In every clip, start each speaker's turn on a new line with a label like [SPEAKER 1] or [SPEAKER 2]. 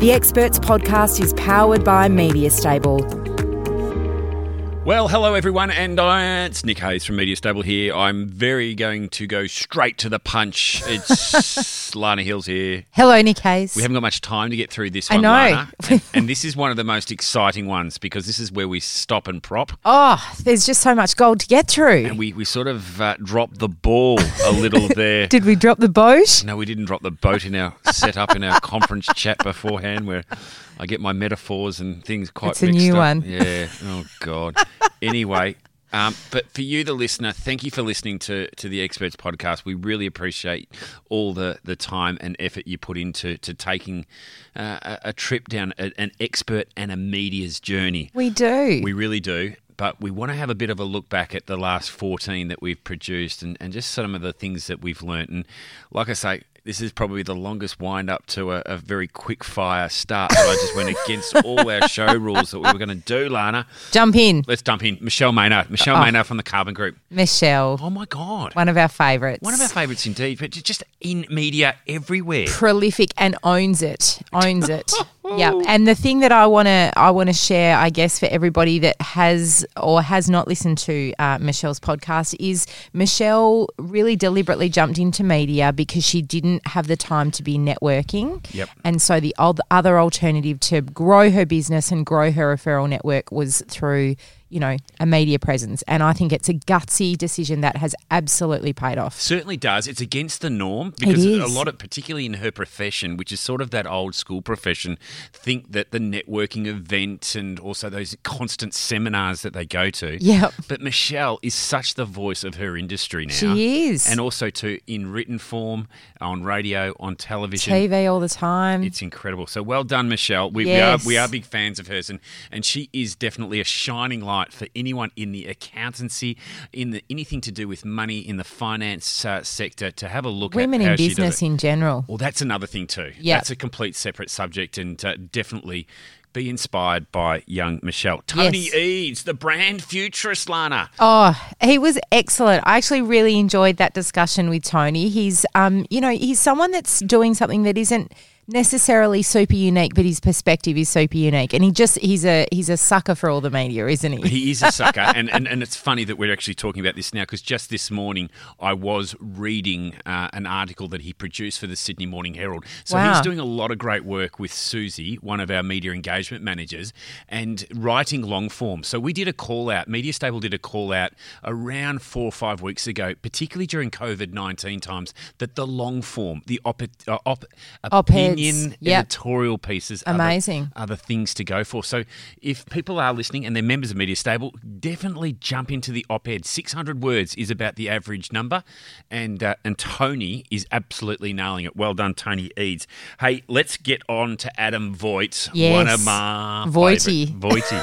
[SPEAKER 1] The Experts podcast is powered by Media Stable.
[SPEAKER 2] Well, hello everyone, and uh, it's Nic Hayes from Media Stable here. I'm very going to go straight to the punch. It's Lanna Hills here.
[SPEAKER 1] Hello, Nic Hayes.
[SPEAKER 2] We haven't got much time to get through this
[SPEAKER 1] I
[SPEAKER 2] one,
[SPEAKER 1] know.
[SPEAKER 2] Lanna. And, and this is one of the most exciting ones because this is where we stop and prop.
[SPEAKER 1] oh, there's just so much gold to get through.
[SPEAKER 2] And we, we sort of uh, dropped the ball a little there.
[SPEAKER 1] Did we drop the boat?
[SPEAKER 2] No, we didn't drop the boat in our setup in our conference chat beforehand where I get my metaphors and things quite
[SPEAKER 1] It's a new
[SPEAKER 2] up.
[SPEAKER 1] one.
[SPEAKER 2] Yeah. Oh God. anyway, um, but for you, the listener, thank you for listening to to the Experts podcast. We really appreciate all the the time and effort you put into to taking uh, a, a trip down a, an expert and a media's journey.
[SPEAKER 1] We do.
[SPEAKER 2] We really do. But we want to have a bit of a look back at the last 14 that we've produced and, and just some of the things that we've learnt. And like I say, this is probably the longest wind up to a, a very quick fire start. That I just went against all our show rules that we were going to do, Lanna.
[SPEAKER 1] Jump in.
[SPEAKER 2] Let's dump in Michelle Maynard. Michelle
[SPEAKER 1] Oh.
[SPEAKER 2] Maynard from the Carbon Group.
[SPEAKER 1] Michelle,
[SPEAKER 2] Oh my God.
[SPEAKER 1] one of our favourites.
[SPEAKER 2] One of our favourites indeed, but just in media everywhere.
[SPEAKER 1] prolific and owns it owns it yeah and the thing that i want to i want to share i guess for everybody that has or has not listened to uh, michelle's podcast is michelle really deliberately jumped into media because she didn't have the time to be networking
[SPEAKER 2] Yep.
[SPEAKER 1] and so the old, other alternative to grow her business and grow her referral network was through you know a media presence and i think it's a gutsy decision that has absolutely paid off
[SPEAKER 2] Certainly does. It's against the norm because a lot of, particularly in her profession, which is sort of that old school profession, think that the networking event and also those constant seminars that they go to.
[SPEAKER 1] Yeah.
[SPEAKER 2] But Michelle is such the voice of her industry now.
[SPEAKER 1] She is.
[SPEAKER 2] And also too in written form, on radio, on television.
[SPEAKER 1] tv all the time
[SPEAKER 2] It's incredible. So well done, Michelle. We,
[SPEAKER 1] Yes.
[SPEAKER 2] we are we are big fans of hers, and, and she is definitely a shining light for anyone in the accountancy, in the anything to do with money in the finance uh, sector to have a look
[SPEAKER 1] women in business in general.
[SPEAKER 2] Well, that's another thing too.
[SPEAKER 1] Yeah.
[SPEAKER 2] that's a complete separate subject, and uh, definitely. Be inspired by young Michelle. Tony
[SPEAKER 1] Yes.
[SPEAKER 2] Eades, the brand futurist, Lanna.
[SPEAKER 1] Oh, he was excellent. I actually really enjoyed that discussion with Tony. He's, um, you know, he's someone that's doing something that isn't necessarily super unique, but his perspective is super unique, and he just he's a he's a sucker for all the media, isn't he?
[SPEAKER 2] He is a sucker, and, and, and it's funny that we're actually talking about this now because just this morning I was reading uh, an article that he produced for the Sydney Morning Herald. So
[SPEAKER 1] Wow.
[SPEAKER 2] he's doing a lot of great work with Susie, one of our media engagement managers, and writing long form. So we did a call out, Media Stable did a call out around four or five weeks ago, particularly during COVID 19 times, that the long form, the op- uh, op-
[SPEAKER 1] Op-eds,
[SPEAKER 2] opinion
[SPEAKER 1] yep.
[SPEAKER 2] editorial pieces Amazing. are the-
[SPEAKER 1] Amazing.
[SPEAKER 2] other things to go for. So if people are listening and they're members of Media Stable, definitely jump into the op-ed. 600 words is about the average number, and uh, and Tony is absolutely nailing it. Well done, Tony Eades. Hey, let's get on to Adam Voigt, one
[SPEAKER 1] Yes.
[SPEAKER 2] of my favourite- Voighty.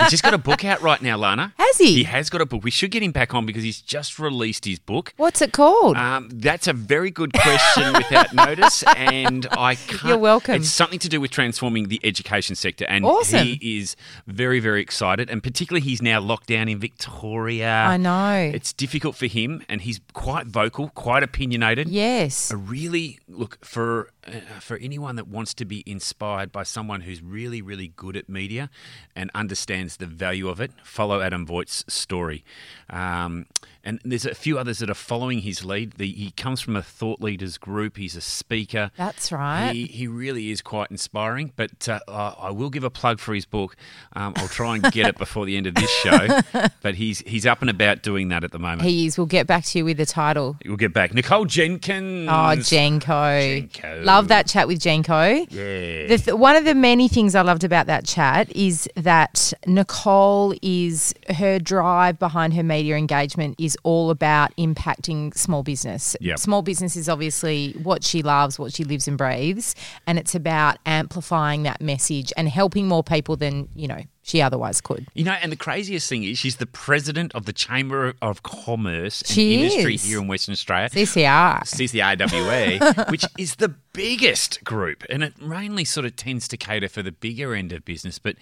[SPEAKER 2] he's just got a book out right now, Lanna.
[SPEAKER 1] Has he?
[SPEAKER 2] He has got a book. We should get him back on because he's just released his book.
[SPEAKER 1] What's it called?
[SPEAKER 2] Um, that's a very good question without notice, and I can't.
[SPEAKER 1] You're welcome.
[SPEAKER 2] It's something to do with transforming the education sector, and
[SPEAKER 1] Awesome.
[SPEAKER 2] he is very, very excited. And particularly, he's now locked down in Victoria.
[SPEAKER 1] I know.
[SPEAKER 2] It's difficult for him, and he's quite vocal, quite opinionated.
[SPEAKER 1] yes.
[SPEAKER 2] A really look for uh, for anyone that wants to be inspired by someone who's really, really good at media and understands the value of it. Follow Adam Voigt's story, um, and there's a few others that are following his lead. The, he comes from a thought leaders group. He's a speaker.
[SPEAKER 1] That's right.
[SPEAKER 2] He, he really is quite inspiring. But uh, I will give a plug for his book. Um, I'll try and get it before the end of this show. But he's he's up and about doing that at the moment.
[SPEAKER 1] He is. We'll get back to you with the title.
[SPEAKER 2] we'll get back. Nicolle Jenkins.
[SPEAKER 1] Oh, Jenko.
[SPEAKER 2] Jenko.
[SPEAKER 1] Love that chat with Jenko.
[SPEAKER 2] Yeah.
[SPEAKER 1] The th- one of the many things I loved about that chat is that Nicolle is her drive behind her media engagement is all about impacting small business.
[SPEAKER 2] Yep.
[SPEAKER 1] Small business is obviously what she loves, what she lives and breathes, and it's about amplifying that message and helping more people than, you know, she otherwise could.
[SPEAKER 2] You know, and the craziest thing is she's the president of the Chamber of Commerce and
[SPEAKER 1] She
[SPEAKER 2] Industry
[SPEAKER 1] is.
[SPEAKER 2] here in Western Australia.
[SPEAKER 1] CCI.
[SPEAKER 2] CCIWA, which is the biggest group, and it mainly sort of tends to cater for the bigger end of business. But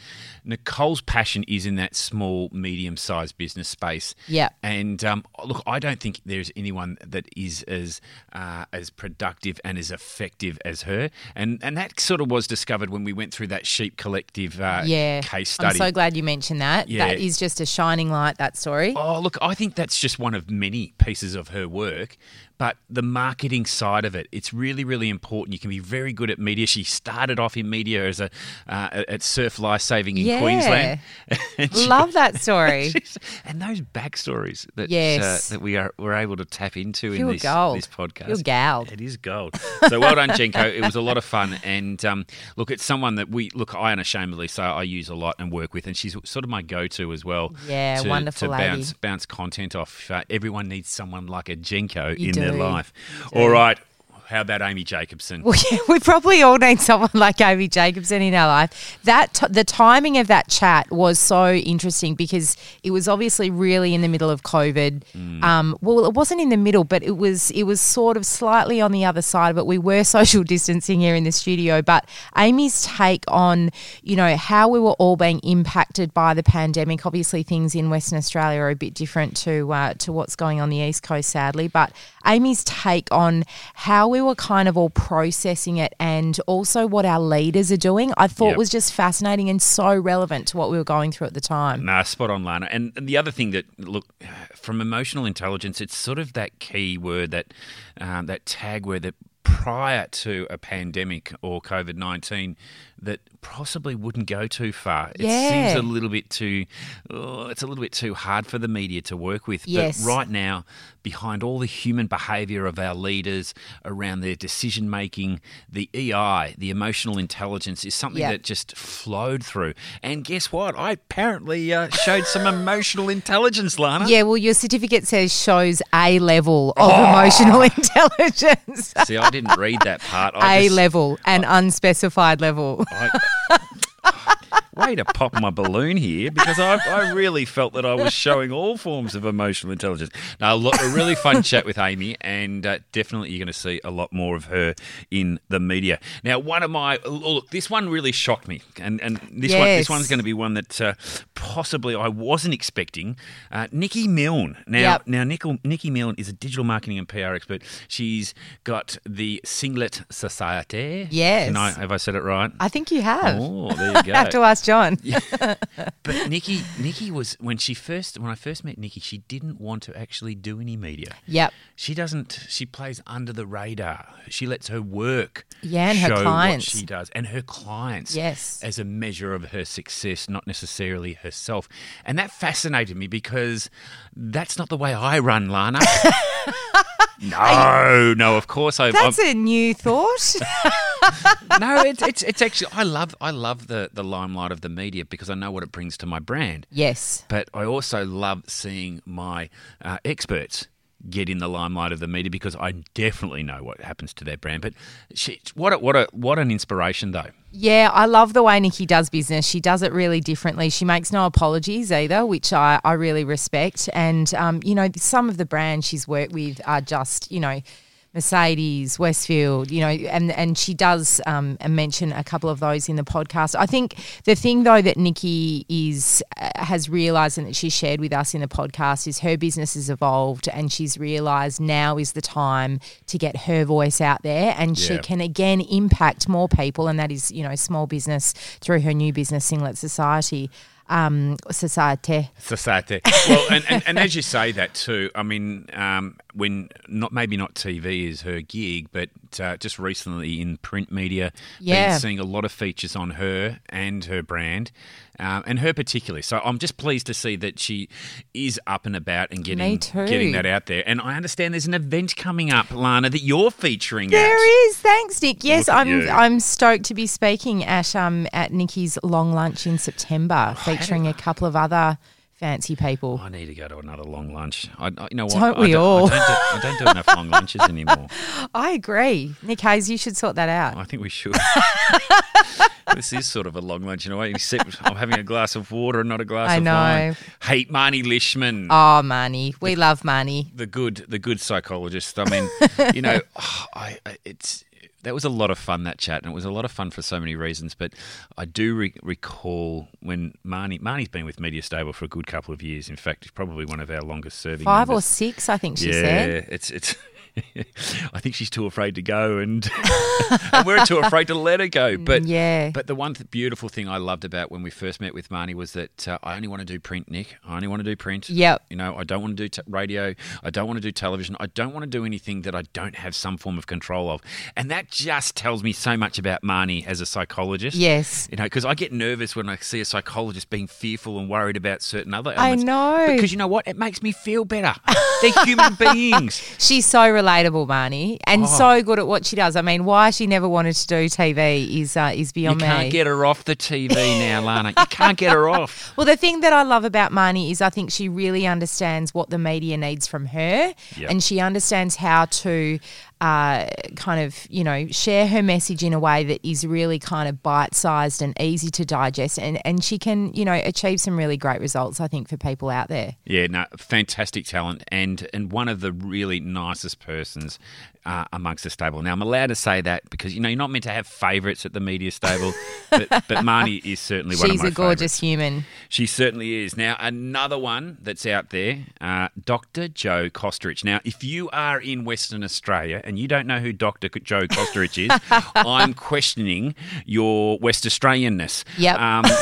[SPEAKER 2] Nicolle's passion is in that small, medium-sized business space.
[SPEAKER 1] Yep.
[SPEAKER 2] And um, look, I don't think there's anyone that is as uh, as productive and as effective as her. And and that sort of was discovered when we went through that Sheep Collective uh,
[SPEAKER 1] Yeah.
[SPEAKER 2] case
[SPEAKER 1] I'm
[SPEAKER 2] study.
[SPEAKER 1] I'm so glad you mentioned that.
[SPEAKER 2] Yeah.
[SPEAKER 1] That is just a shining light, that story.
[SPEAKER 2] Oh, look, I think that's just one of many pieces of her work. But the marketing side of it, it's really, really important. You can be very good at media. She started off in media as a uh, at Surf Life Saving in
[SPEAKER 1] Yeah.
[SPEAKER 2] Queensland. She-
[SPEAKER 1] Love that story.
[SPEAKER 2] and those backstories that
[SPEAKER 1] Yes.
[SPEAKER 2] uh, that we are we're able to tap into in this,
[SPEAKER 1] gold.
[SPEAKER 2] this podcast.
[SPEAKER 1] Pure gold.
[SPEAKER 2] It is gold. So well done, Jenko. It was a lot of fun. And um, look, it's someone that we look. I unashamedly say I use a lot and work with, and she's sort of my go-to as well.
[SPEAKER 1] Yeah,
[SPEAKER 2] to,
[SPEAKER 1] wonderful
[SPEAKER 2] to
[SPEAKER 1] lady.
[SPEAKER 2] bounce bounce content off. Uh, everyone needs someone like a Jenko
[SPEAKER 1] You
[SPEAKER 2] in their
[SPEAKER 1] do.
[SPEAKER 2] life. All right. How about Amy Jacobson?
[SPEAKER 1] Well, yeah, we probably all need someone like Amy Jacobson in our life. That t- the timing of that chat was so interesting because it was obviously really in the middle of COVID.
[SPEAKER 2] Mm.
[SPEAKER 1] Um, well, it wasn't in the middle, but it was it was sort of slightly on the other side of it. We were social distancing here in the studio, but Amy's take on you know how we were all being impacted by the pandemic. Obviously, things in Western Australia are a bit different to uh, to what's going on the east coast, sadly. But Amy's take on how we were kind of all processing it and also what our leaders are doing, I thought
[SPEAKER 2] Yep.
[SPEAKER 1] was just fascinating and so relevant to what we were going through at the time.
[SPEAKER 2] Nah, spot on, Lanna. And, and the other thing that look from emotional intelligence, it's sort of that key word that um, that tag word that prior to a pandemic or COVID nineteen that possibly wouldn't go too far. It
[SPEAKER 1] Yeah.
[SPEAKER 2] seems a little bit too. Oh, it's a little bit too hard for the media to work with.
[SPEAKER 1] Yes.
[SPEAKER 2] But right now, behind all the human behaviour of our leaders around their decision making, the EI, the emotional intelligence, is something that just flowed through. And guess what? I apparently uh, showed some emotional intelligence, Lanna.
[SPEAKER 1] Yeah, well, your certificate says shows A level of
[SPEAKER 2] Oh.
[SPEAKER 1] emotional intelligence.
[SPEAKER 2] See, I didn't read that part. I
[SPEAKER 1] A
[SPEAKER 2] just-
[SPEAKER 1] level, an unspecified level.
[SPEAKER 2] I, way to pop my balloon here because I, I really felt that I was showing all forms of emotional intelligence. Now, look, a really fun chat with Amy, and uh, definitely you're going to see a lot more of her in the media. Now, one of my look, this one really shocked me, and and this one this
[SPEAKER 1] Yes.
[SPEAKER 2] one's going to be one that uh, possibly I wasn't expecting. Uh, Nikki Milne. Now,
[SPEAKER 1] Yep.
[SPEAKER 2] now Nikki Milne is a digital marketing and PR expert. She's got the Singlet Society.
[SPEAKER 1] Yes.
[SPEAKER 2] I, have I said it right?
[SPEAKER 1] I think you have.
[SPEAKER 2] Oh, there you go.
[SPEAKER 1] have to ask John.
[SPEAKER 2] But Nikki, Nikki was when she first when I first met Nikki, she didn't want to actually do any media.
[SPEAKER 1] Yep.
[SPEAKER 2] She doesn't. She plays under the radar. She lets her work.
[SPEAKER 1] Yeah, and her
[SPEAKER 2] show
[SPEAKER 1] clients.
[SPEAKER 2] What she does, and her clients.
[SPEAKER 1] Yes.
[SPEAKER 2] As a measure of her success, not necessarily herself. And that fascinated me because that's not the way I run, Lanna. no, no. Of course, I.
[SPEAKER 1] That's a new thought.
[SPEAKER 2] no, it's, it's it's actually I love I love the the limelight of the media because I know what it brings to my brand.
[SPEAKER 1] yes.
[SPEAKER 2] But I also love seeing my uh, experts get in the limelight of the media because I definitely know what happens to their brand. But she, what a, what a what an inspiration though.
[SPEAKER 1] Yeah, I love the way Nikki does business. She does it really differently. She makes no apologies either, which I, I really respect. And, um, you know, some of the brands she's worked with are just, you know, Mercedes, Westfield, you know, and and she does um, mention a couple of those in the podcast. I think the thing though that Nikki is uh, has realised and that she shared with us in the podcast is her business has evolved and she's realised now is the time to get her voice out there and she can again impact more people and that is you know small business through her new business Singlet Society. Um, society.
[SPEAKER 2] Society. Well, and, and, and as you say that too, I mean, um, when not maybe not TV is her gig, but uh, just recently in print media,
[SPEAKER 1] Yeah.
[SPEAKER 2] been seeing a lot of features on her and her brand, um, and her particularly. So I'm just pleased to see that she is up and about and getting getting that out there. And I understand there's an event coming up, Lanna, that you're featuring. at.
[SPEAKER 1] There is, thanks, Nic. Yes,
[SPEAKER 2] Look
[SPEAKER 1] I'm.
[SPEAKER 2] you.
[SPEAKER 1] I'm stoked to be speaking at um at Nikki's long lunch in September,
[SPEAKER 2] Oh,
[SPEAKER 1] featuring a couple of other fancy people.
[SPEAKER 2] I need to go to another long lunch. I, I- you know what?
[SPEAKER 1] Don't
[SPEAKER 2] I
[SPEAKER 1] we
[SPEAKER 2] don't,
[SPEAKER 1] all?
[SPEAKER 2] I don't, do, I don't do enough long lunches anymore.
[SPEAKER 1] I agree, Nic Hayes. You should sort that out.
[SPEAKER 2] I think we should. this is sort of a long lunch in a way, except I'm having a glass of water and not a glass
[SPEAKER 1] I
[SPEAKER 2] of
[SPEAKER 1] know.
[SPEAKER 2] wine. Hate Marny Lishman.
[SPEAKER 1] Oh, Marny, we love Marny.
[SPEAKER 2] the good the good psychologist. I mean, you know, oh, I, I it's that was a lot of fun that chat, and it was a lot of fun for so many reasons. But I do re- recall when Marny Marny's been with Media Stable for a good couple of years. In fact, he's probably one of our longest serving.
[SPEAKER 1] Five or six, I think she
[SPEAKER 2] yeah,
[SPEAKER 1] said.
[SPEAKER 2] it's it's. I think she's too afraid to go, and, and we're too afraid to let her go. But
[SPEAKER 1] Yeah.
[SPEAKER 2] but the one th- beautiful thing I loved about when we first met with Marny was that uh, I only want to do print, Nic. I only want to do print.
[SPEAKER 1] Yep.
[SPEAKER 2] You know, I don't want to do t- radio. I don't want to do television. I don't want to do anything that I don't have some form of control of. And that just tells me so much about Marny as a psychologist.
[SPEAKER 1] Yes.
[SPEAKER 2] You know, because I get nervous when I see a psychologist being fearful and worried about certain other
[SPEAKER 1] I
[SPEAKER 2] elements.
[SPEAKER 1] know.
[SPEAKER 2] Because you know what? It makes me feel better. They're human beings.
[SPEAKER 1] She's so relatable, Marny, and
[SPEAKER 2] Oh.
[SPEAKER 1] so good at what she does. I mean, why she never wanted to do TV is uh, is beyond me.
[SPEAKER 2] You can't
[SPEAKER 1] me.
[SPEAKER 2] get her off the TV now, Lanna. You can't get her off.
[SPEAKER 1] Well, the thing that I love about Marny is I think she really understands what the media needs from her,
[SPEAKER 2] Yep.
[SPEAKER 1] and she understands how to uh, kind of, you know, share her message in a way that is really kind of bite sized and easy to digest, and and she can, you know, achieve some really great results. I think for people out there.
[SPEAKER 2] Yeah, no, fantastic talent, and and one of the really nicest persons uh, amongst the stable. Now, I'm allowed to say that because you know you're not meant to have favourites at the media stable, but, but Marny is certainly one of
[SPEAKER 1] She's a gorgeous
[SPEAKER 2] favourites.
[SPEAKER 1] human.
[SPEAKER 2] She certainly is. Now, another one that's out there, uh, Dr. Joe Kosterich. Now, if you are in Western Australia and you don't know who Dr. Joe Kosterich is, I'm questioning your West Australianness.
[SPEAKER 1] Yep.
[SPEAKER 2] Um,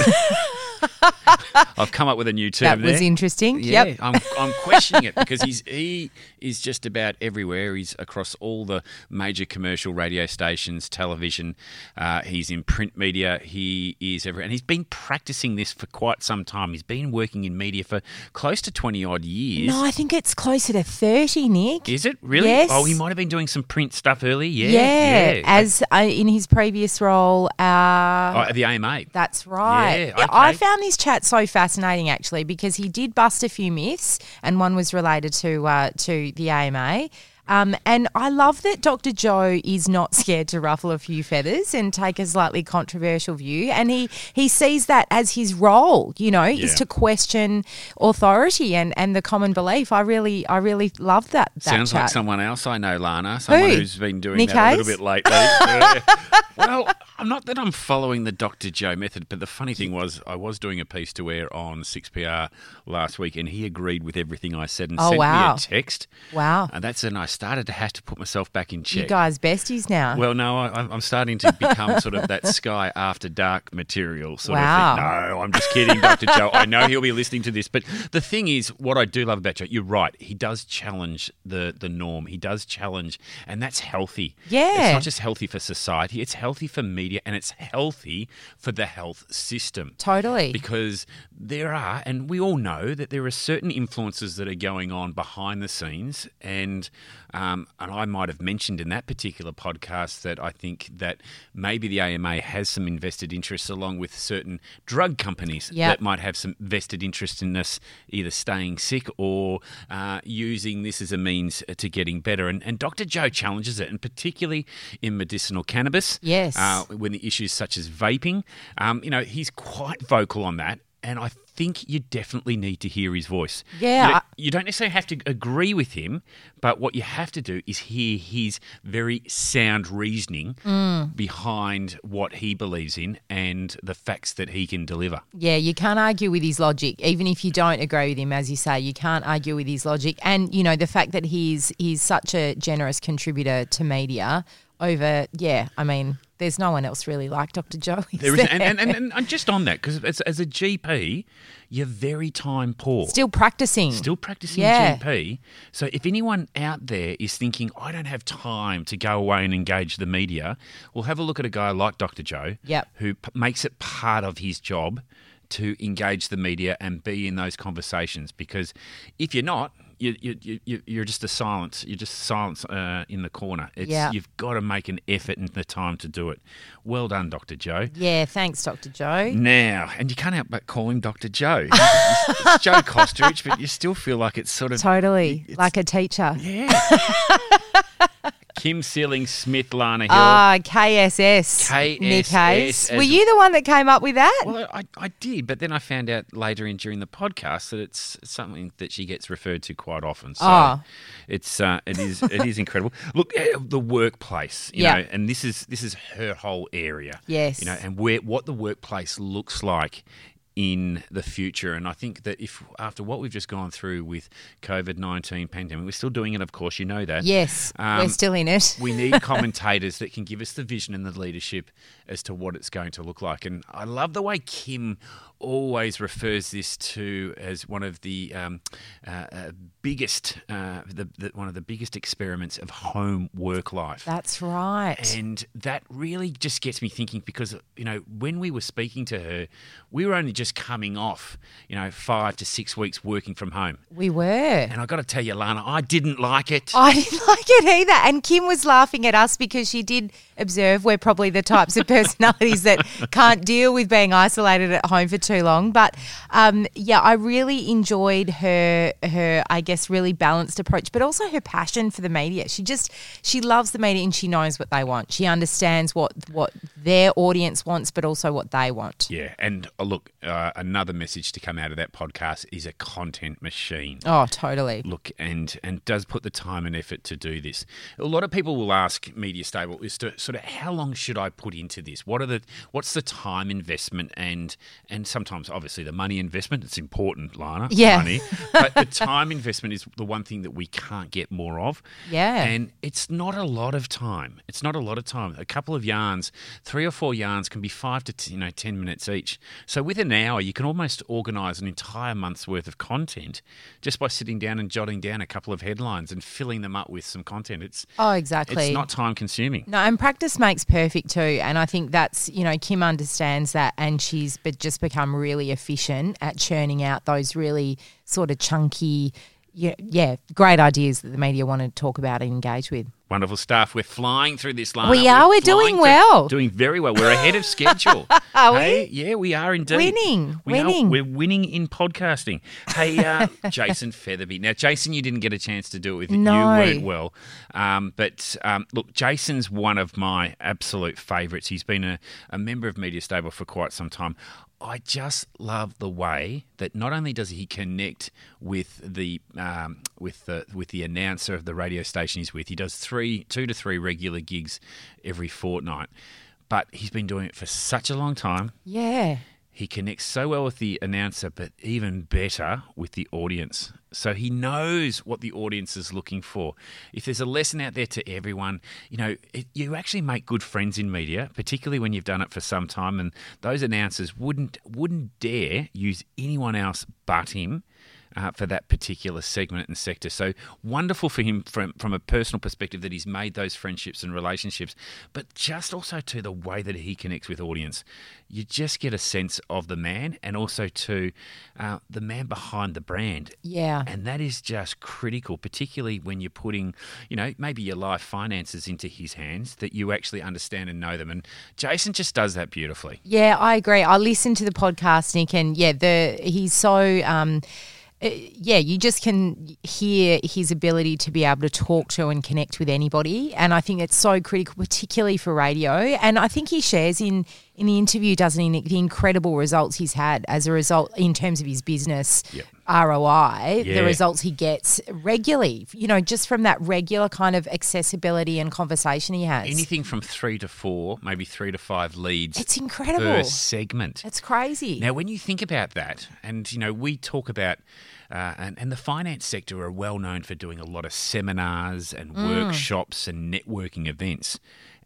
[SPEAKER 2] I've come up with a new term
[SPEAKER 1] That was
[SPEAKER 2] there.
[SPEAKER 1] interesting.
[SPEAKER 2] Yeah,
[SPEAKER 1] Yep.
[SPEAKER 2] I'm, I'm questioning it because he's he is just about everywhere. He's across all the major commercial radio stations, television. Uh, he's in print media. He is everywhere, and he's been practicing this for quite some time. He's been working in media for close to twenty odd years.
[SPEAKER 1] No, I think it's closer to thirty, Nic.
[SPEAKER 2] Is it really?
[SPEAKER 1] Yes.
[SPEAKER 2] Oh, he might have been doing some print stuff earlier. Yeah,
[SPEAKER 1] Yeah,
[SPEAKER 2] yeah.
[SPEAKER 1] as uh, in his previous role. Uh,
[SPEAKER 2] oh, at the AMA.
[SPEAKER 1] That's right.
[SPEAKER 2] Yeah,
[SPEAKER 1] I found this chat so fascinating actually because he did bust a few myths, and one was related to uh, to the AMA. Um, and I love that Dr. Joe is not scared to ruffle a few feathers and take a slightly controversial view. And he, he sees that as his role, you know, is to question authority and, and the common belief. I really I really love that. that
[SPEAKER 2] Sounds
[SPEAKER 1] chat.
[SPEAKER 2] like someone else I know, Lanna. Someone
[SPEAKER 1] Who?
[SPEAKER 2] who's been doing
[SPEAKER 1] Nic
[SPEAKER 2] that a little bit lately. Yeah. well, I'm not that I'm following the Dr. Joe method, but the funny thing was, I was doing a piece to air on 6PR last week, and he agreed with everything I said and
[SPEAKER 1] Oh,
[SPEAKER 2] sent
[SPEAKER 1] wow.
[SPEAKER 2] me a text.
[SPEAKER 1] Wow.
[SPEAKER 2] And that's when I started to have to put myself back in check.
[SPEAKER 1] You guys besties now.
[SPEAKER 2] Well, no, I, I'm- I'm starting to become sort of that Sky After Dark material sort
[SPEAKER 1] Wow.
[SPEAKER 2] of thing. No, I'm just kidding, Dr. Joe. I know he'll be listening to this. But the thing is, what I do love about Joe, you're right. He does challenge the, the norm. He does challenge, and that's healthy.
[SPEAKER 1] Yeah.
[SPEAKER 2] It's not just healthy for society, it's healthy for media, and it's healthy for the health system.
[SPEAKER 1] totally.
[SPEAKER 2] Because there are, and we all know that there are certain influences that are going on behind the scenes, and um, and I might have mentioned in that particular podcast that I think that maybe the AMA has some invested interests along with certain drug companies
[SPEAKER 1] Yep.
[SPEAKER 2] that might have some vested interest in us either staying sick or uh, using this as a means to getting better. And, and Dr. Joe challenges it, and particularly in medicinal cannabis.
[SPEAKER 1] Yes.
[SPEAKER 2] Uh, when the issues such as vaping, um, you know, he's quite vocal on that, and I think you definitely need to hear his voice.
[SPEAKER 1] Yeah,
[SPEAKER 2] You, you don't necessarily have to agree with him, but what you have to do is hear his very sound reasoning
[SPEAKER 1] Mm.
[SPEAKER 2] behind what he believes in and the facts that he can deliver.
[SPEAKER 1] Yeah, you can't argue with his logic, even if you don't agree with him. As you say, you can't argue with his logic, and you know the fact that he's he's such a generous contributor to media. over. Yeah, I mean, there's no one else really like Dr. Joe.
[SPEAKER 2] There is,
[SPEAKER 1] there?
[SPEAKER 2] and, and, and, and just on that, because as, as a GP, you're very time poor.
[SPEAKER 1] Still practicing.
[SPEAKER 2] Still practicing
[SPEAKER 1] Yeah.
[SPEAKER 2] GP. So if anyone out there is thinking, I don't have time to go away and engage the media, well, have a look at a guy like Dr. Joe,
[SPEAKER 1] Yep.
[SPEAKER 2] who p- makes it part of his job to engage the media and be in those conversations. Because if you're not, you, you, you, you're just a silence. You're just silence uh, in the corner. It's,
[SPEAKER 1] Yeah.
[SPEAKER 2] You've got to make an effort and the time to do it. Well done, Dr. Joe.
[SPEAKER 1] Yeah, thanks, Dr. Joe.
[SPEAKER 2] Now, and you can't help but call him Dr. Joe. it's Joe Kosterich, but you still feel like it's sort of
[SPEAKER 1] Totally, like a teacher.
[SPEAKER 2] yeah. Kimm Seeling Smith, Lanna Hill.
[SPEAKER 1] Ah, KSS.
[SPEAKER 2] KSS
[SPEAKER 1] Nic Hayes. Were you the one that came up with that?
[SPEAKER 2] well, I, I did, but then I found out later in during the podcast that it's something that she gets referred to quite often. So
[SPEAKER 1] Oh.
[SPEAKER 2] it's uh, it is it is incredible. Look, eh, the workplace, you
[SPEAKER 1] Yeah.
[SPEAKER 2] know, and this is this is her whole area.
[SPEAKER 1] Yes.
[SPEAKER 2] you know, and where what the workplace looks like in the future. And I think that if after what we've just gone through with COVID nineteen pandemic, we're still doing it. Of course, you know that.
[SPEAKER 1] yes, we're
[SPEAKER 2] Um,
[SPEAKER 1] still in it.
[SPEAKER 2] we need commentators that can give us the vision and the leadership as to what it's going to look like. And I love the way Kimm always refers this to as one of the um, uh, uh, biggest, uh, the, the, one of the biggest experiments of home work life.
[SPEAKER 1] That's right.
[SPEAKER 2] And that really just gets me thinking because, you know, when we were speaking to her, we were only just coming off, you know, five to six weeks working from home.
[SPEAKER 1] we were.
[SPEAKER 2] And I got to tell you, Lanna, I didn't like it.
[SPEAKER 1] I didn't like it either. And Kimm was laughing at us because she did observe we're probably the types of personalities that can't deal with being isolated at home for too long. But um, yeah, I really enjoyed her her I guess really balanced approach, but also her passion for the media. She just she loves the media and she knows what they want. She understands what what their audience wants, but also what they want.
[SPEAKER 2] Yeah, and uh, look, uh, another message to come out of that podcast is a content machine.
[SPEAKER 1] Oh, totally.
[SPEAKER 2] Look, and and does put the time and effort to do this. A lot of people will ask Media Stable is to sort of how long should I put into this? What are the what's the time investment and and sometimes obviously the money investment. It's important, Lanna.
[SPEAKER 1] Yeah.
[SPEAKER 2] money, but the time investment is the one thing that we can't get more of.
[SPEAKER 1] Yeah.
[SPEAKER 2] and it's not a lot of time. It's not a lot of time. A couple of yarns, three or four yarns, can be five to t- you know ten minutes each. So with an hour, you can almost organise an entire month's worth of content just by sitting down and jotting down a couple of headlines and filling them up with some content. It's
[SPEAKER 1] Oh, exactly.
[SPEAKER 2] it's not time consuming.
[SPEAKER 1] No, and practice makes perfect too. And I think that's, you know, Kimm understands that and she's just become really efficient at churning out those really sort of chunky, yeah, yeah, great ideas that the media want to talk about and engage with.
[SPEAKER 2] Wonderful stuff. We're flying through this line.
[SPEAKER 1] We are. We're doing
[SPEAKER 2] flying through-
[SPEAKER 1] well.
[SPEAKER 2] Doing very well. We're ahead of schedule.
[SPEAKER 1] Are we?
[SPEAKER 2] hey, Yeah, we are indeed.
[SPEAKER 1] Winning,
[SPEAKER 2] We are-
[SPEAKER 1] winning.
[SPEAKER 2] we're winning in podcasting. Hey, uh, Jason Featherby. Now, Jason, you didn't get a chance to do it with
[SPEAKER 1] No.
[SPEAKER 2] you weren't well. Um, but um, look, Jason's one of my absolute favourites. He's been a, a member of Media Stable for quite some time. I just love the way that not only does he connect with the um, with the with the announcer of the radio station he's with, he does three, two to three regular gigs every fortnight. But he's been doing it for such a long time.
[SPEAKER 1] Yeah.
[SPEAKER 2] He connects so well with the announcer, but even better with the audience. So he knows what the audience is looking for. If there's a lesson out there to everyone, you know, it, you actually make good friends in media, particularly when you've done it for some time. And those announcers wouldn't wouldn't dare use anyone else but him. Uh, for that particular segment and sector. So wonderful for him from, from a personal perspective that he's made those friendships and relationships, but just also to the way that he connects with audience. You just get a sense of the man and also to uh, the man behind the brand.
[SPEAKER 1] Yeah.
[SPEAKER 2] And that is just critical, particularly when you're putting, you know, maybe your life finances into his hands, that you actually understand and know them. And Jason just does that beautifully.
[SPEAKER 1] Yeah, I agree. I listened to the podcast, Nic, and yeah, the he's so. Um, Uh, yeah, you just can hear his ability to be able to talk to and connect with anybody, and I think it's so critical, particularly for radio. And I think he shares in in the interview, doesn't he, Nic, the incredible results he's had as a result in terms of his business.
[SPEAKER 2] Yep.
[SPEAKER 1] ROI,
[SPEAKER 2] Yeah.
[SPEAKER 1] the results he gets regularly, you know, just from that regular kind of accessibility and conversation he has.
[SPEAKER 2] Anything from three to four, maybe three to five leads
[SPEAKER 1] It's
[SPEAKER 2] per
[SPEAKER 1] incredible.
[SPEAKER 2] segment.
[SPEAKER 1] It's crazy.
[SPEAKER 2] Now, when you think about that, and you know, we talk about, uh, and, and the finance sector are well known for doing a lot of seminars and
[SPEAKER 1] Mm.
[SPEAKER 2] workshops and networking events,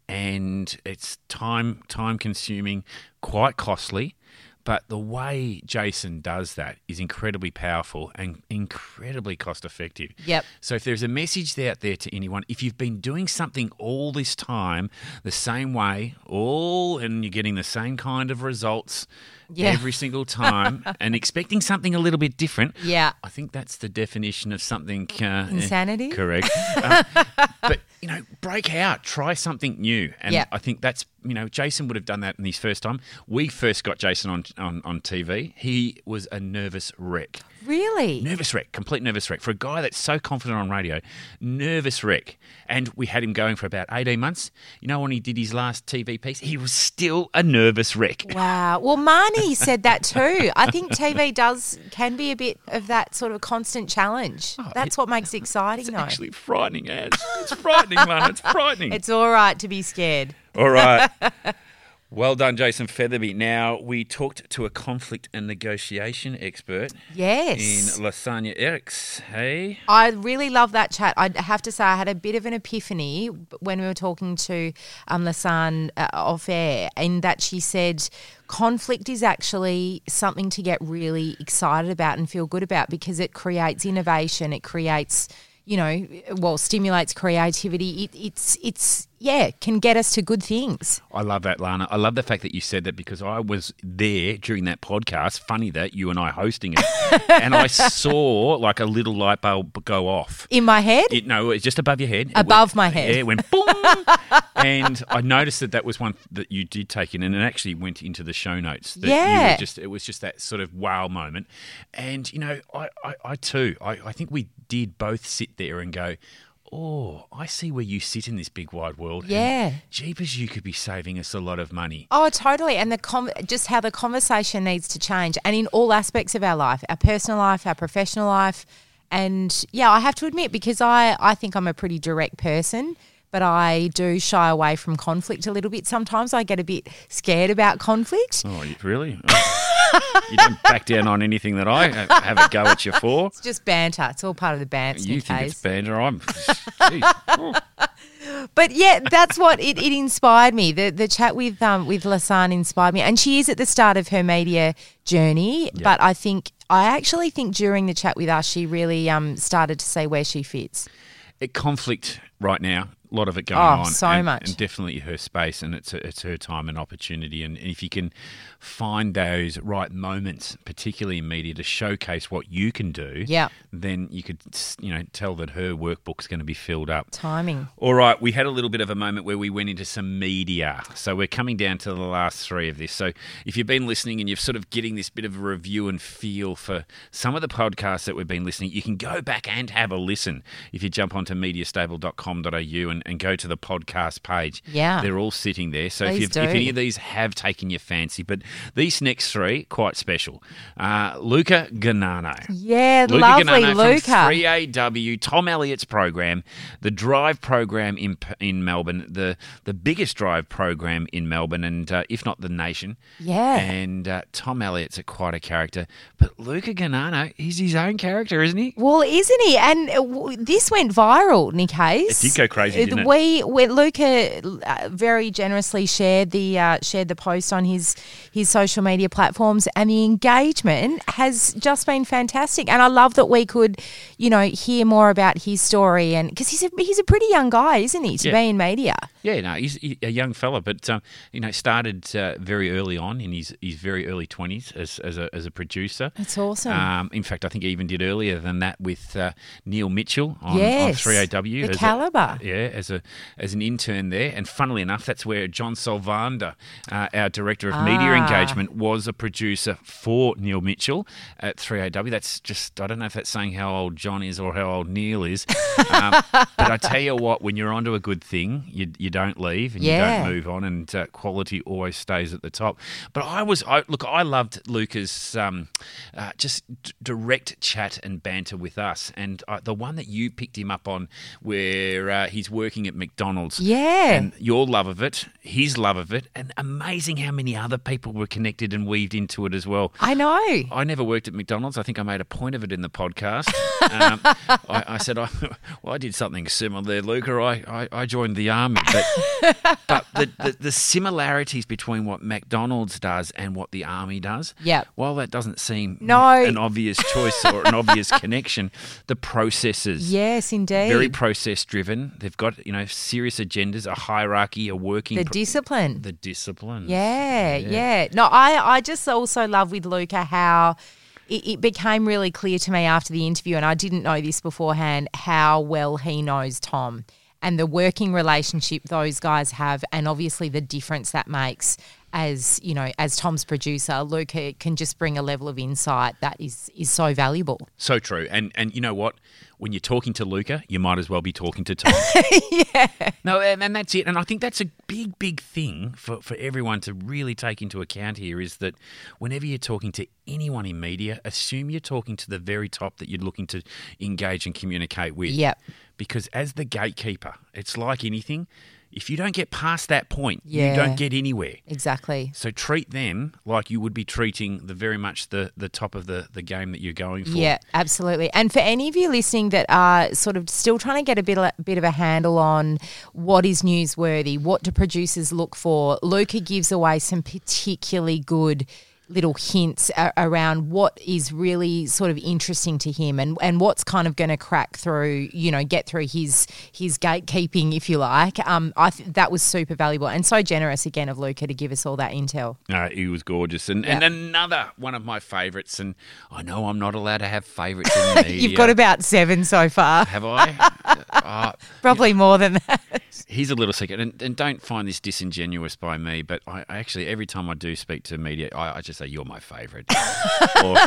[SPEAKER 2] and it's time time consuming, quite costly. But the way Jason does that is incredibly powerful and incredibly cost effective.
[SPEAKER 1] Yep.
[SPEAKER 2] So if there's a message out there to anyone, if you've been doing something all this time the same way, all and you're getting the same kind of results
[SPEAKER 1] Yeah.
[SPEAKER 2] every single time and expecting something a little bit different,
[SPEAKER 1] Yeah.
[SPEAKER 2] I think that's the definition of something uh,
[SPEAKER 1] Insanity?
[SPEAKER 2] Correct. Um, but you know, break out, try something new, and
[SPEAKER 1] Yeah.
[SPEAKER 2] I think that's you know, Jason would have done that in his first time. We first got Jason on on, on TV. He was a nervous wreck.
[SPEAKER 1] Really?
[SPEAKER 2] Nervous wreck, complete nervous wreck. For a guy that's so confident on radio, nervous wreck. And we had him going for about 18 months. You know, when he did his last TV piece, he was still a nervous wreck.
[SPEAKER 1] Wow. Well, Marny said that too. I think TV does can be a bit of that sort of constant challenge. Oh, that's what makes it exciting,
[SPEAKER 2] It's
[SPEAKER 1] though.
[SPEAKER 2] actually frightening, As. It's frightening, man. It's frightening.
[SPEAKER 1] It's all right to be scared.
[SPEAKER 2] All right. Well done, Jason Featherby. Now, we talked to a conflict and negotiation expert
[SPEAKER 1] Yes.
[SPEAKER 2] in Lisanne Iriks. Hey?
[SPEAKER 1] I really love that chat. I have to say, I had a bit of an epiphany when we were talking to um, Lisanne uh, off air, in that she said conflict is actually something to get really excited about and feel good about because it creates innovation. It creates, you know, well, stimulates creativity. It, it's it's yeah, can get us to good things.
[SPEAKER 2] I love that, Lanna. I love the fact that you said that because I was there during that podcast. Funny that you and I hosting it, and I saw like a little light bulb go off.
[SPEAKER 1] In my head,
[SPEAKER 2] It, no, it's just above your head.
[SPEAKER 1] Above
[SPEAKER 2] went-
[SPEAKER 1] my head.
[SPEAKER 2] Yeah, it went boom. and I noticed that that was one that you did take in, and it actually went into the show notes. That You
[SPEAKER 1] Yeah.
[SPEAKER 2] just it was just that sort of wow moment. And you know, I, I, I too, I, I think we did both sit there and go. Oh, I see where you sit in this big wide world.
[SPEAKER 1] Yeah.
[SPEAKER 2] Jeepers, you could be saving us a lot of money.
[SPEAKER 1] Oh, totally. And the com- just how the conversation needs to change, and in all aspects of our life, our personal life, our professional life, and yeah, I have to admit because I I think I'm a pretty direct person. But I do shy away from conflict a little bit. Sometimes I get a bit scared about conflict.
[SPEAKER 2] Oh, you, really? Oh. you don't back down on anything that I have a go at you for.
[SPEAKER 1] It's just banter. It's all part of the banter.
[SPEAKER 2] You think it's banter? I'm. Oh.
[SPEAKER 1] But yeah, that's what it, it inspired me. The the chat with um with Lisanne inspired me, and she is at the start of her media journey. But I think I actually think during the chat with us, she really um started to see where she fits.
[SPEAKER 2] It conflict right now. A lot of it going
[SPEAKER 1] Oh,
[SPEAKER 2] on.
[SPEAKER 1] so
[SPEAKER 2] and,
[SPEAKER 1] much.
[SPEAKER 2] and definitely her space, and it's it's her time and opportunity. And, and if you can find those right moments, particularly in media, to showcase what you can do,
[SPEAKER 1] Yeah.
[SPEAKER 2] then you could you know tell that her workbook's going to be filled up.
[SPEAKER 1] Timing.
[SPEAKER 2] All right, we had a little bit of a moment where we went into some media. So we're coming down to the last three of this. So if you've been listening and you're sort of getting this bit of a review and feel for some of the podcasts that we've been listening, you can go back and have a listen if you jump onto mediastable.com.au and, and go to the podcast page.
[SPEAKER 1] Yeah.
[SPEAKER 2] They're all sitting there. So if, if any of these have taken your fancy, but these next three, quite special. Uh, Luca Gonano.
[SPEAKER 1] Yeah,
[SPEAKER 2] Luca
[SPEAKER 1] lovely
[SPEAKER 2] Gonano
[SPEAKER 1] Luca.
[SPEAKER 2] from 3AW, Tom Elliott's program, the Drive program in in Melbourne, the the biggest Drive program in Melbourne, and uh, if not the nation.
[SPEAKER 1] Yeah.
[SPEAKER 2] And uh, Tom Elliott's a quite a character, but Luca Gonano, he's his own character, isn't he?
[SPEAKER 1] Well, isn't he? And uh, w- this went viral, Nic Hayes.
[SPEAKER 2] It did go crazy, didn't it?
[SPEAKER 1] We, we Luca uh, very generously shared the uh, shared the post on his his social media platforms, and the engagement has just been fantastic. And I love that we could, you know, hear more about his story, and because he's a he's a pretty young guy, isn't he, to
[SPEAKER 2] Yeah.
[SPEAKER 1] be in media?
[SPEAKER 2] Yeah, no, he's a young fella, but um, you know, started uh, very early on in his, his very early twenties as, as a as a producer.
[SPEAKER 1] That's awesome.
[SPEAKER 2] Um, in fact, I think he even did earlier than that with uh, Neil Mitchell on,
[SPEAKER 1] Yes,
[SPEAKER 2] on 3AW.
[SPEAKER 1] the
[SPEAKER 2] as a-
[SPEAKER 1] calibre.
[SPEAKER 2] yeah, as a as an intern there, and funnily enough, that's where John Salvander, uh, our director of media
[SPEAKER 1] Ah.
[SPEAKER 2] Engagement, was a producer for Neil Mitchell at 3AW. That's just I don't know if that's saying how old John is or how old Neil is, um, but I tell you what, when you're onto a good thing, you you don't leave and
[SPEAKER 1] Yeah.
[SPEAKER 2] you don't move on, and uh, quality always stays at the top. But I was, I, look, I loved Luca's um, uh, just d- direct chat and banter with us, and uh, the one that you picked him up on, where uh, he's working at McDonald's,
[SPEAKER 1] Yeah.
[SPEAKER 2] and your love of it, his love of it, and amazing how many other people were connected and weaved into it as well.
[SPEAKER 1] I know.
[SPEAKER 2] I never worked at McDonald's. I think I made a point of it in the podcast. Um, I, I said, I, well, I did something similar there, Luca. I, I, I joined the army. But, but the, the, the similarities between what McDonald's does and what the army does,
[SPEAKER 1] Yep.
[SPEAKER 2] while that doesn't seem
[SPEAKER 1] No.
[SPEAKER 2] an obvious choice or an obvious connection, the processes.
[SPEAKER 1] Yes, indeed.
[SPEAKER 2] Very process driven. They've got, you know, serious agendas, a hierarchy, a working
[SPEAKER 1] the discipline.
[SPEAKER 2] the discipline.
[SPEAKER 1] Yeah, yeah. No, I, I just also love with Luca how it, it became really clear to me after the interview, and I didn't know this beforehand, how well he knows Tom and the working relationship those guys have, and obviously the difference that makes. As you know, as Tom's producer, Luca can just bring a level of insight that is is so valuable.
[SPEAKER 2] So true. And and you know what? When you're talking to Luca, you might as well be talking to Tom.
[SPEAKER 1] yeah,
[SPEAKER 2] no, and, and that's it. And I think that's a big, big thing for, for everyone to really take into account here is that whenever you're talking to anyone in media, assume you're talking to the very top that you're looking to engage and communicate with.
[SPEAKER 1] Yep.
[SPEAKER 2] Because as the gatekeeper, it's like anything. If you don't get past that point,
[SPEAKER 1] Yeah.
[SPEAKER 2] you don't get anywhere.
[SPEAKER 1] exactly.
[SPEAKER 2] So treat them like you would be treating the very much the, the top of the, the game that you're going for.
[SPEAKER 1] Yeah, absolutely. And for any of you listening that are sort of still trying to get a bit of, bit of a handle on what is newsworthy, what do producers look for, Luca gives away some particularly good little hints a- around what is really sort of interesting to him and, and what's kind of going to crack through, you know, get through his his gatekeeping, if you like. Um, I th- that was super valuable and so generous again of Luca to give us all that intel.
[SPEAKER 2] Uh, he was gorgeous. And, and another one of my favourites, and I know I'm not allowed to have favourites in the media.
[SPEAKER 1] You've got about seven so far,
[SPEAKER 2] Have I? uh,
[SPEAKER 1] probably more than that.
[SPEAKER 2] here's a little secret, and, and don't find this disingenuous by me, but I, I actually, every time I do speak to media, I, I just say, You're my favourite. or,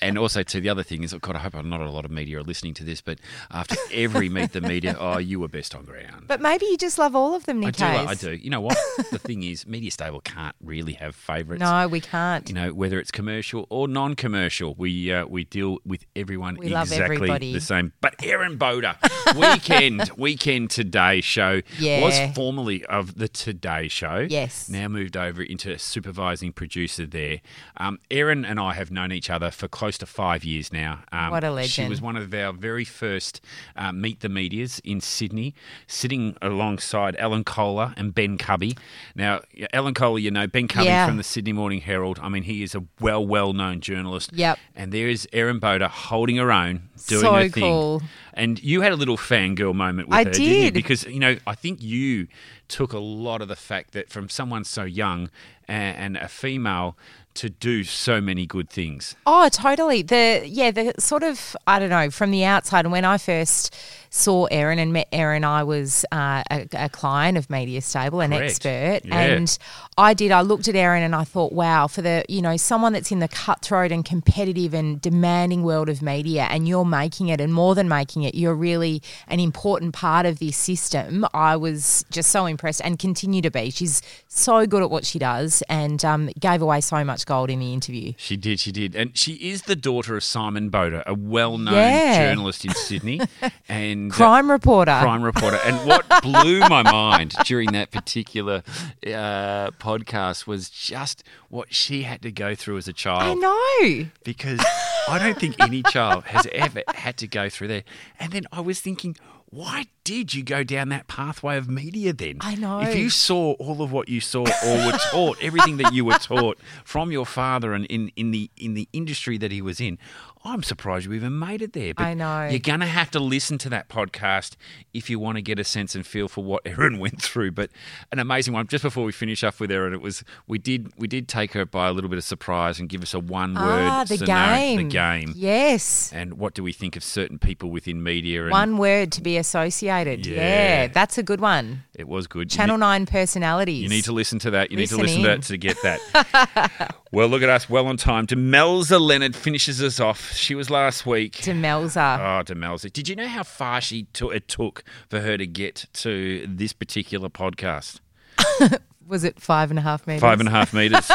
[SPEAKER 2] and also, to the other thing is, oh God, I hope I'm not a lot of media are listening to this, but after every Meet the Media, oh, you were best on ground.
[SPEAKER 1] But maybe you just love all of them,
[SPEAKER 2] I do, I do. You know what? the thing is, Media Stable can't really have favourites.
[SPEAKER 1] No, we can't.
[SPEAKER 2] you know whether it's commercial or non-commercial we uh, we deal with everyone
[SPEAKER 1] We
[SPEAKER 2] exactly the same but Erin Bouda weekend weekend today show
[SPEAKER 1] Yeah.
[SPEAKER 2] was formerly of the Today Show
[SPEAKER 1] Yes.
[SPEAKER 2] now moved over into supervising producer there um, Erin and I have known each other for close to five years now um,
[SPEAKER 1] What a legend.
[SPEAKER 2] she was one of our very first uh, Meet the Medias in Sydney, sitting alongside Alan Kohler and Ben Cubby. Now, Alan Kohler, you know, Ben Cubby
[SPEAKER 1] Yeah.
[SPEAKER 2] from the Sydney Morning Herald. I mean, he is a well, well known journalist.
[SPEAKER 1] Yep.
[SPEAKER 2] And there is Erin Bouda holding her own, doing
[SPEAKER 1] So
[SPEAKER 2] her thing.
[SPEAKER 1] cool.
[SPEAKER 2] And you had a little fangirl moment with
[SPEAKER 1] I
[SPEAKER 2] her, didn't you? Because, you know, I think you took a lot of the fact that from someone so young and, and a female to do so many good things.
[SPEAKER 1] Oh, totally. The yeah, the sort of I don't know from the outside. And when I first saw Erin and met Erin, I was uh, a, a client of Media Stable, an
[SPEAKER 2] Correct.
[SPEAKER 1] expert,
[SPEAKER 2] Yeah.
[SPEAKER 1] and I did. I looked at Erin and I thought, wow, for the you know someone that's in the cutthroat and competitive and demanding world of media, and you're making it, and more than making it, you're really an important part of this system. I was just so impressed and continue to be. She's so good at what she does, and um, gave away so much gold in the interview.
[SPEAKER 2] She did, she did. And she is the daughter of Simon Bouda, a well known
[SPEAKER 1] Yeah.
[SPEAKER 2] journalist in Sydney. and uh,
[SPEAKER 1] Crime reporter.
[SPEAKER 2] crime reporter. And what blew my mind during that particular uh, podcast was just what she had to go through as a child.
[SPEAKER 1] I know.
[SPEAKER 2] Because I don't think any child has ever had to go through there. And then I was thinking, why did you go down that pathway of media then?
[SPEAKER 1] I know.
[SPEAKER 2] If you saw all of what you saw or were taught, everything that you were taught from your father and in, in the in the industry that he was in, I'm surprised you even made it there. But
[SPEAKER 1] I know.
[SPEAKER 2] You're gonna have to listen to that podcast if you want to get a sense and feel for what Erin went through. But an amazing one. Just before we finish up with Erin, it was we did we did take her by a little bit of surprise and give us a one word
[SPEAKER 1] Ah, the
[SPEAKER 2] scenario,
[SPEAKER 1] game.
[SPEAKER 2] the game.
[SPEAKER 1] Yes.
[SPEAKER 2] And what do we think of certain people within media? And
[SPEAKER 1] One word to be associated. Yeah.
[SPEAKER 2] Yeah.
[SPEAKER 1] that's a good one.
[SPEAKER 2] It was good.
[SPEAKER 1] Channel
[SPEAKER 2] need-
[SPEAKER 1] 9 personalities.
[SPEAKER 2] You need to listen to that. You
[SPEAKER 1] Listen
[SPEAKER 2] need to listen to that to get that. well, look at us, well on time. Demelza Leonard finishes us off. She was last week.
[SPEAKER 1] Demelza.
[SPEAKER 2] Oh, Demelza. Did you know how far she took, it took for her to get to this particular podcast?
[SPEAKER 1] Was it five and a half metres?
[SPEAKER 2] Five and a half metres.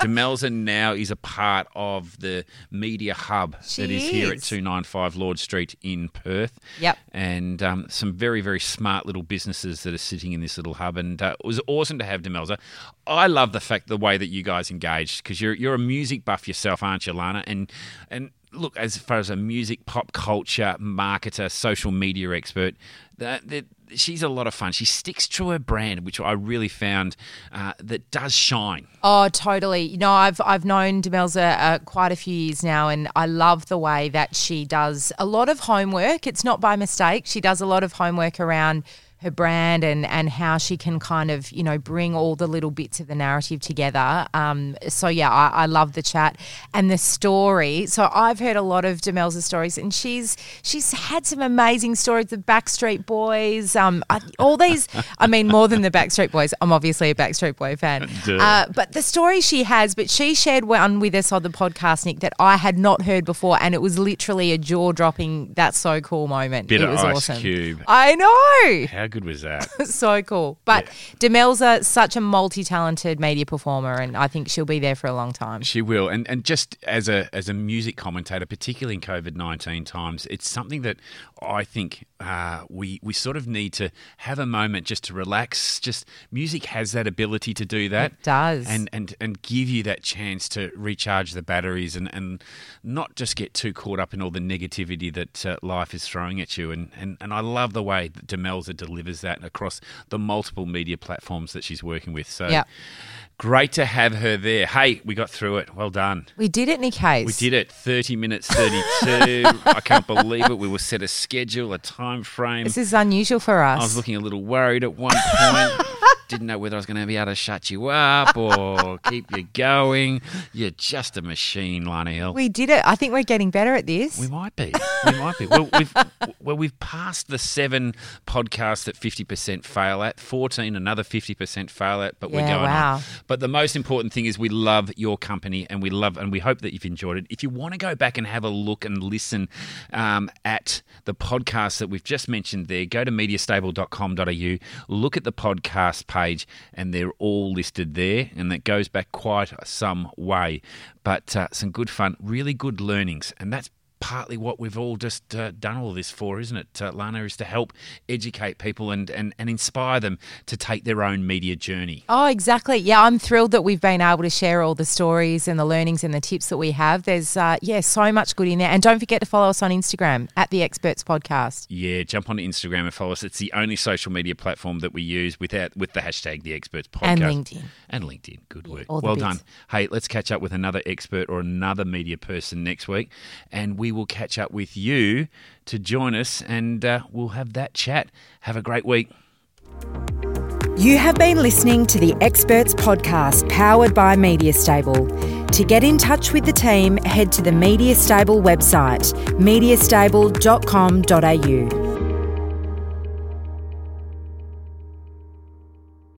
[SPEAKER 2] Demelza now is a part of the media hub
[SPEAKER 1] She
[SPEAKER 2] that is, here at 295 Lord Street in Perth.
[SPEAKER 1] Yep.
[SPEAKER 2] And um, some very, very smart little businesses that are sitting in this little hub. And uh, it was awesome to have Demelza. I love the fact, the way that you guys engaged, because you're, you're a music buff yourself, aren't you, Lanna? And, and look, as far as a music, pop culture marketer, social media expert, that, that she's a lot of fun. She sticks to her brand, which I really found uh, that does shine.
[SPEAKER 1] Oh, totally. You know, I've I've known Demelza uh, quite a few years now, and I love the way that she does a lot of homework. It's not by mistake. She does a lot of homework around her brand and and how she can kind of you know bring all the little bits of the narrative together. Um, so yeah, I, I love the chat and the story. So I've heard a lot of Demelza's stories, and she's she's had some amazing stories. The Backstreet Boys, um, all these. I mean, more than the Backstreet Boys. I'm obviously a Backstreet Boy fan. Uh, but the story she has, but she shared one with us on the podcast, Nic, that I had not heard before, and it was literally a jaw dropping, that's so cool moment.
[SPEAKER 2] Bit
[SPEAKER 1] it
[SPEAKER 2] of
[SPEAKER 1] was
[SPEAKER 2] Ice
[SPEAKER 1] awesome.
[SPEAKER 2] Cube.
[SPEAKER 1] I know.
[SPEAKER 2] How good was that?
[SPEAKER 1] so cool. But Demelza, such a multi talented media performer, and I think she'll be there for a long time.
[SPEAKER 2] She will, and and just as a as a music commentator, particularly in COVID nineteen times, it's something that I think uh, we we sort of need to have a moment just to relax. Just music has that ability to do that.
[SPEAKER 1] It does.
[SPEAKER 2] and and and give you that chance to recharge the batteries and and not just get too caught up in all the negativity that uh, life is throwing at you. And and and I love the way that Demelza delivers that across the multiple media platforms that she's working with. So.
[SPEAKER 1] Yep.
[SPEAKER 2] Great to have her there. Hey, we got through it. Well done.
[SPEAKER 1] We did it, Nic Hayes.
[SPEAKER 2] We did it. 30 minutes 32. I can't believe it. We were set a schedule, a time frame.
[SPEAKER 1] This is unusual for us.
[SPEAKER 2] I was looking a little worried at one point. Didn't know whether I was going to be able to shut you up or keep you going. You're just a machine, Lanna Hill.
[SPEAKER 1] we did it. I think we're getting better at this.
[SPEAKER 2] We might be. We might be. Well, we've well we've passed the seven podcasts that fifty percent fail at. Fourteen, another fifty percent fail at. But we're going
[SPEAKER 1] wow.
[SPEAKER 2] on. But the most important thing is we love your company and we love and we hope that you've enjoyed it. If you want to go back and have a look and listen um, at the podcast that we've just mentioned there, go to mediastable.com.au, look at the podcast page, and they're all listed there. And that goes back quite some way. But uh, some good fun, really good learnings. And that's partly what we've all just uh, done all this for, isn't it, uh, Lanna? Is to help educate people and, and, and inspire them to take their own media journey.
[SPEAKER 1] Oh, exactly. Yeah, I'm thrilled that we've been able to share all the stories and the learnings and the tips that we have. There's, uh, yeah, so much good in there. And don't forget to follow us on Instagram at the Experts Podcast.
[SPEAKER 2] Yeah, jump on Instagram and follow us. It's the only social media platform that we use without with the hashtag the experts podcast
[SPEAKER 1] And LinkedIn.
[SPEAKER 2] and LinkedIn. Good work.
[SPEAKER 1] the
[SPEAKER 2] well done. Hey, let's catch up with another expert or another media person next week, and we will catch up with you to join us, and uh, we'll have that chat. Have a great week.
[SPEAKER 3] You have been listening to the Experts Podcast powered by Media Stable. To get in touch with the team, head to the Media Stable website, mediastable.com.au.